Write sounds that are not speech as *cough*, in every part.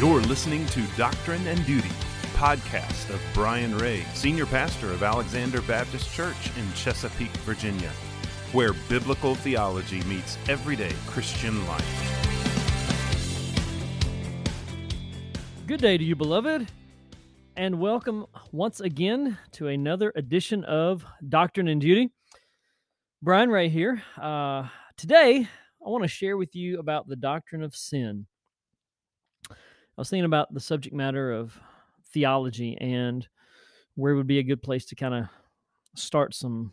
You're listening to Doctrine and Duty, podcast of Brian Ray, senior pastor of Alexander Baptist Church in Chesapeake, Virginia, where biblical theology meets everyday Christian life. Good day to you, beloved, and welcome once again to another edition of Doctrine and Duty. Brian Ray here. Uh, today, I want to share with you about the doctrine of sin. I was thinking about the subject matter of theology and where would be a good place to kind of start some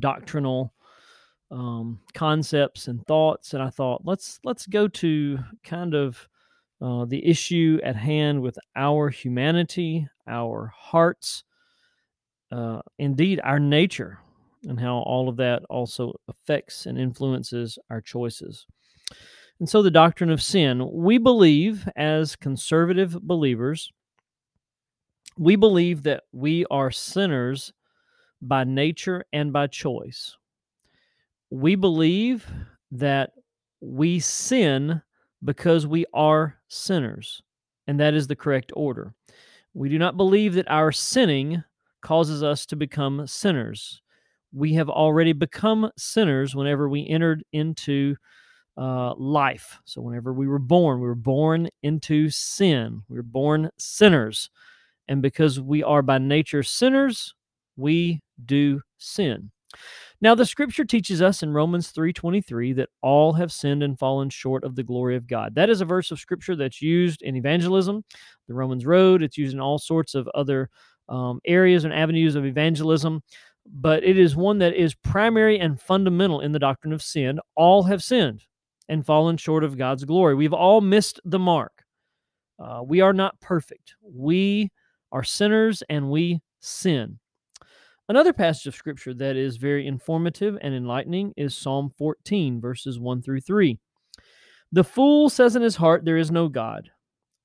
doctrinal um, concepts and thoughts, and I thought let's let's go to kind of uh, the issue at hand with our humanity, our hearts, uh, indeed our nature, and how all of that also affects and influences our choices. And so, the doctrine of sin, we believe as conservative believers, we believe that we are sinners by nature and by choice. We believe that we sin because we are sinners, and that is the correct order. We do not believe that our sinning causes us to become sinners. We have already become sinners whenever we entered into uh, life. So, whenever we were born, we were born into sin. We were born sinners. And because we are by nature sinners, we do sin. Now the scripture teaches us in Romans 3:23 that all have sinned and fallen short of the glory of God. That is a verse of scripture that's used in evangelism, the Romans road, it's used in all sorts of other um, areas and avenues of evangelism, but it is one that is primary and fundamental in the doctrine of sin. All have sinned and fallen short of God's glory. We've all missed the mark. Uh, we are not perfect. We are sinners and we sin. Another passage of scripture that is very informative and enlightening is Psalm 14, verses 1 through 3. The fool says in his heart, There is no God.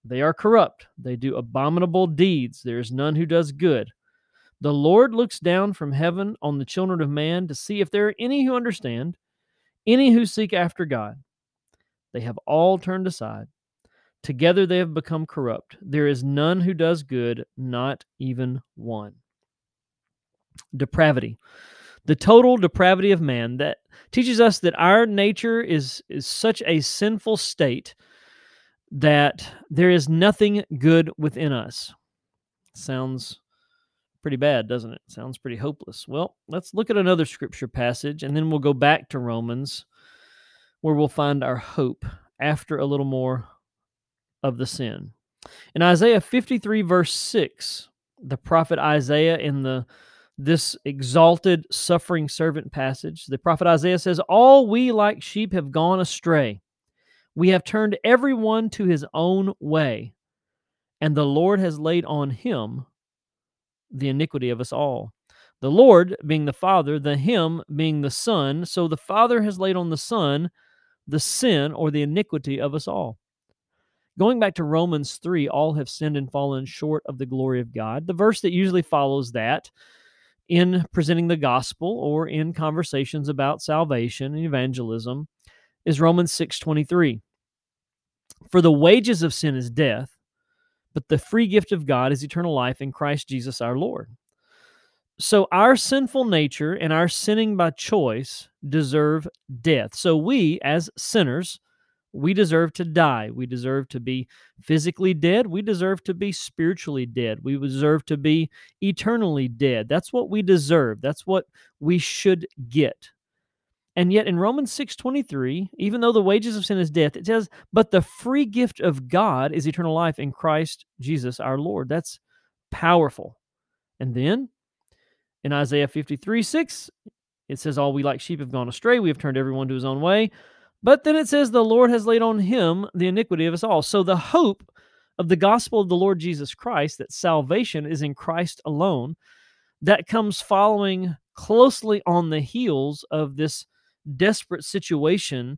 They are corrupt. They do abominable deeds. There is none who does good. The Lord looks down from heaven on the children of man to see if there are any who understand, any who seek after God. They have all turned aside. Together they have become corrupt. There is none who does good, not even one. Depravity. The total depravity of man that teaches us that our nature is is such a sinful state that there is nothing good within us. Sounds pretty bad doesn't it? Sounds pretty hopeless. Well let's look at another scripture passage and then we'll go back to romans where we'll find our hope after a little more of the sin in isaiah 53 verse 6 the prophet isaiah in the this exalted suffering servant passage. The prophet Isaiah says, All we like sheep have gone astray. We have turned everyone to his own way, and the Lord has laid on him the iniquity of us all. The Lord being the Father, the Him being the Son. So the Father has laid on the Son the sin or the iniquity of us all. Going back to Romans 3, all have sinned and fallen short of the glory of God. The verse that usually follows that in presenting the gospel or in conversations about salvation and evangelism is Romans 6:23. For the wages of sin is death, but the free gift of God is eternal life in Christ Jesus our Lord. So our sinful nature and our sinning by choice deserve death. So we as sinners we deserve to die. We deserve to be physically dead. We deserve to be spiritually dead. We deserve to be eternally dead. That's what we deserve. That's what we should get. And yet in Romans 6:23, even though the wages of sin is death, it says, "But the free gift of God is eternal life in Christ Jesus our Lord." That's powerful. And then in Isaiah 53, 6, it says, All we like sheep have gone astray, we have turned everyone to his own way. But then it says, The Lord has laid on him the iniquity of us all. So the hope of the gospel of the Lord Jesus Christ, that salvation is in Christ alone, that comes following closely on the heels of this desperate situation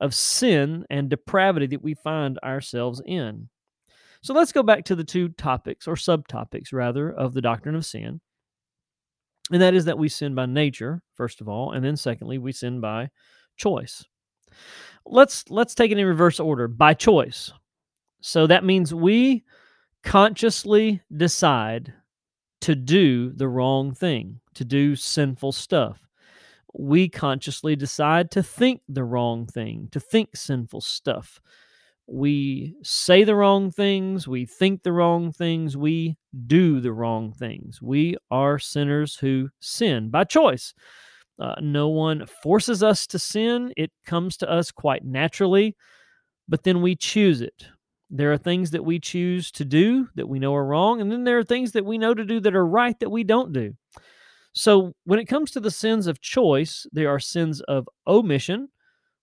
of sin and depravity that we find ourselves in. So let's go back to the two topics, or subtopics rather, of the doctrine of sin. And that is that we sin by nature, first of all, and then secondly, we sin by choice. Let's let's take it in reverse order. By choice. So that means we consciously decide to do the wrong thing, to do sinful stuff. We consciously decide to think the wrong thing, to think sinful stuff. We say the wrong things, we think the wrong things, we do the wrong things. We are sinners who sin by choice. Uh, no one forces us to sin, it comes to us quite naturally, but then we choose it. There are things that we choose to do that we know are wrong, and then there are things that we know to do that are right that we don't do. So, when it comes to the sins of choice, there are sins of omission,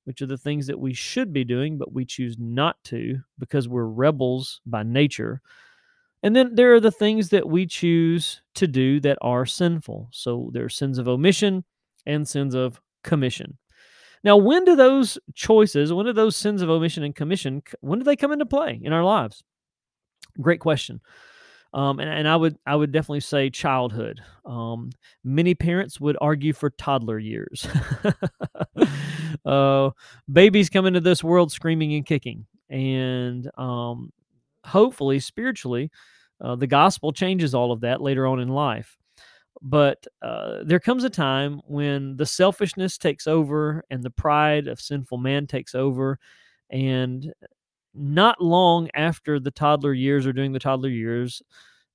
which are the things that we should be doing, but we choose not to because we're rebels by nature. And then there are the things that we choose to do that are sinful. So, there are sins of omission and sins of commission. Now, when do those choices, when do those sins of omission and commission, when do they come into play in our lives? Great question. Um, and, and I would I would definitely say childhood. Um, many parents would argue for toddler years. *laughs* uh, babies come into this world screaming and kicking, and um, hopefully spiritually, uh, the gospel changes all of that later on in life. But uh, there comes a time when the selfishness takes over and the pride of sinful man takes over. And not long after the toddler years or during the toddler years,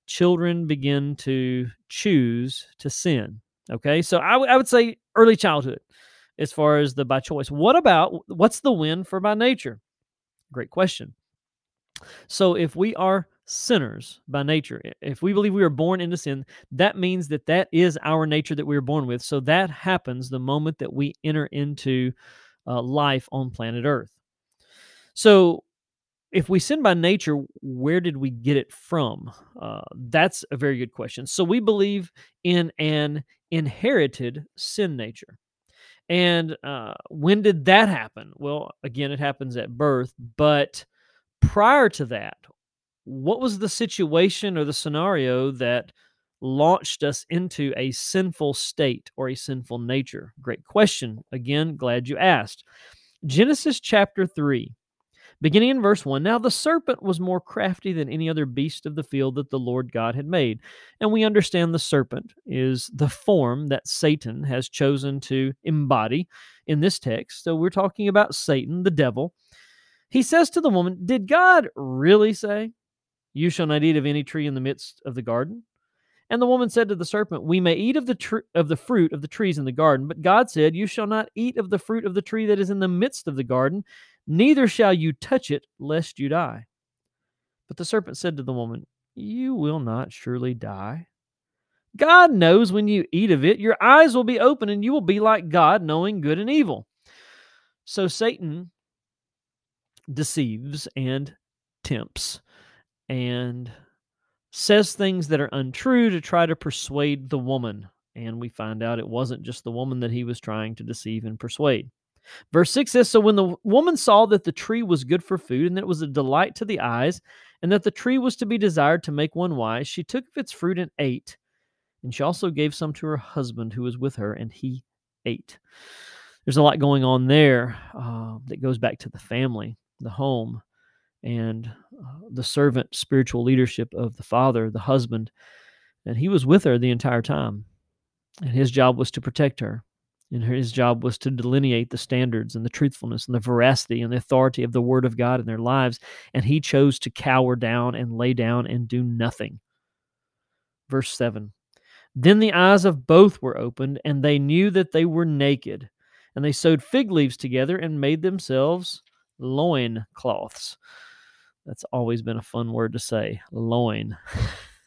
children begin to choose to sin. Okay. So I, w- I would say early childhood as far as the by choice. What about what's the win for by nature? Great question. So if we are sinners by nature. If we believe we are born into sin, that means that that is our nature that we are born with. So that happens the moment that we enter into uh, life on planet Earth. So if we sin by nature, where did we get it from? Uh, that's a very good question. So we believe in an inherited sin nature. And uh, when did that happen? Well, again, it happens at birth, but prior to that, what was the situation or the scenario that launched us into a sinful state or a sinful nature? Great question. Again, glad you asked. Genesis chapter 3, beginning in verse 1 Now the serpent was more crafty than any other beast of the field that the Lord God had made. And we understand the serpent is the form that Satan has chosen to embody in this text. So we're talking about Satan, the devil. He says to the woman, Did God really say? You shall not eat of any tree in the midst of the garden. And the woman said to the serpent, We may eat of the tr- of the fruit of the trees in the garden, but God said, You shall not eat of the fruit of the tree that is in the midst of the garden, neither shall you touch it, lest you die. But the serpent said to the woman, You will not surely die. God knows when you eat of it, your eyes will be open and you will be like God, knowing good and evil. So Satan deceives and tempts and says things that are untrue to try to persuade the woman. And we find out it wasn't just the woman that he was trying to deceive and persuade. Verse 6 says So when the woman saw that the tree was good for food, and that it was a delight to the eyes, and that the tree was to be desired to make one wise, she took of its fruit and ate. And she also gave some to her husband who was with her, and he ate. There's a lot going on there uh, that goes back to the family, the home and uh, the servant spiritual leadership of the father, the husband. And he was with her the entire time. And his job was to protect her. And his job was to delineate the standards and the truthfulness and the veracity and the authority of the Word of God in their lives. And he chose to cower down and lay down and do nothing. Verse 7 Then the eyes of both were opened, and they knew that they were naked. And they sewed fig leaves together and made themselves loin cloths. That's always been a fun word to say, loin. *laughs*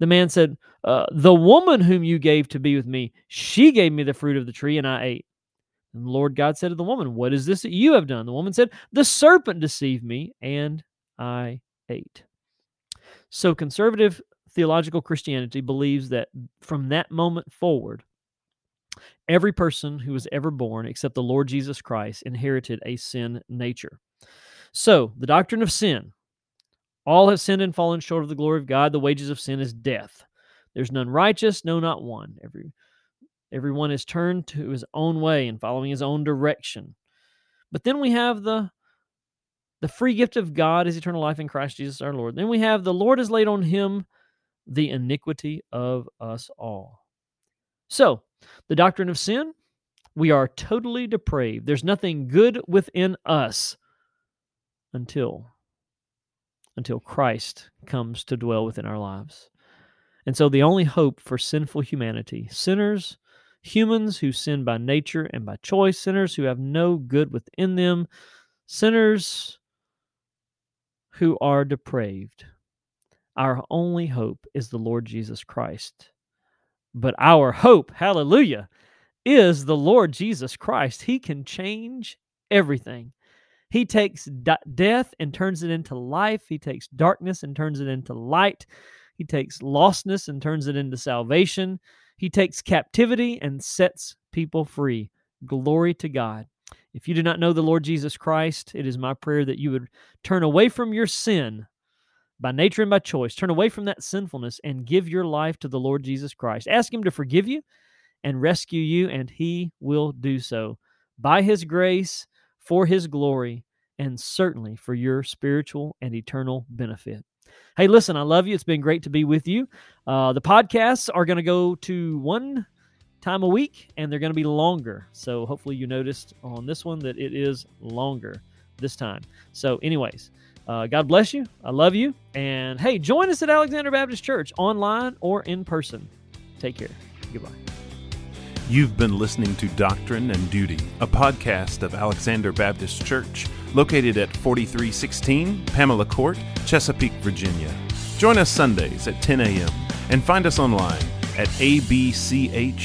The man said, uh, The woman whom you gave to be with me, she gave me the fruit of the tree, and I ate. And the Lord God said to the woman, What is this that you have done? The woman said, The serpent deceived me, and I ate. So conservative theological Christianity believes that from that moment forward, every person who was ever born except the Lord Jesus Christ inherited a sin nature. So, the doctrine of sin all have sinned and fallen short of the glory of God. The wages of sin is death. There's none righteous, no, not one. Every everyone is turned to his own way and following his own direction. But then we have the the free gift of God is eternal life in Christ Jesus our Lord. Then we have the Lord has laid on him the iniquity of us all. So, the doctrine of sin, we are totally depraved. There's nothing good within us until until Christ comes to dwell within our lives. And so the only hope for sinful humanity, sinners, humans who sin by nature and by choice, sinners who have no good within them, sinners who are depraved. Our only hope is the Lord Jesus Christ. But our hope, hallelujah, is the Lord Jesus Christ. He can change everything. He takes d- death and turns it into life. He takes darkness and turns it into light. He takes lostness and turns it into salvation. He takes captivity and sets people free. Glory to God. If you do not know the Lord Jesus Christ, it is my prayer that you would turn away from your sin by nature and by choice. Turn away from that sinfulness and give your life to the Lord Jesus Christ. Ask Him to forgive you and rescue you, and He will do so by His grace for His glory, and certainly for your spiritual and eternal benefit. Hey, listen, I love you. It's been great to be with you. Uh, the podcasts are going to go to one time a week and they're going to be longer. So hopefully you noticed on this one that it is longer this time. So, anyways, uh, God bless you. I love you. And hey, join us at Alexander Baptist Church online or in person. Take care. Goodbye. You've been listening to Doctrine and Duty, a podcast of Alexander Baptist Church, located at 4316 Pamela Court, Chesapeake, Virginia. Join us Sundays at 10 a.m. and find us online at abch.org.